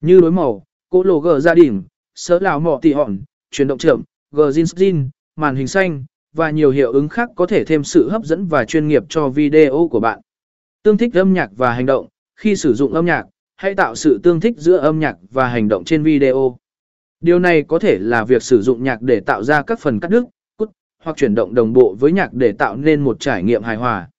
Như đối màu, cỗ lồ gờ gia đình, sớ lào mỏ tỉ hòn, chuyển động chậm, gờ zin màn hình xanh, và nhiều hiệu ứng khác có thể thêm sự hấp dẫn và chuyên nghiệp cho video của bạn. Tương thích âm nhạc và hành động, khi sử dụng âm nhạc, hãy tạo sự tương thích giữa âm nhạc và hành động trên video. Điều này có thể là việc sử dụng nhạc để tạo ra các phần cắt đứt, cút, hoặc chuyển động đồng bộ với nhạc để tạo nên một trải nghiệm hài hòa.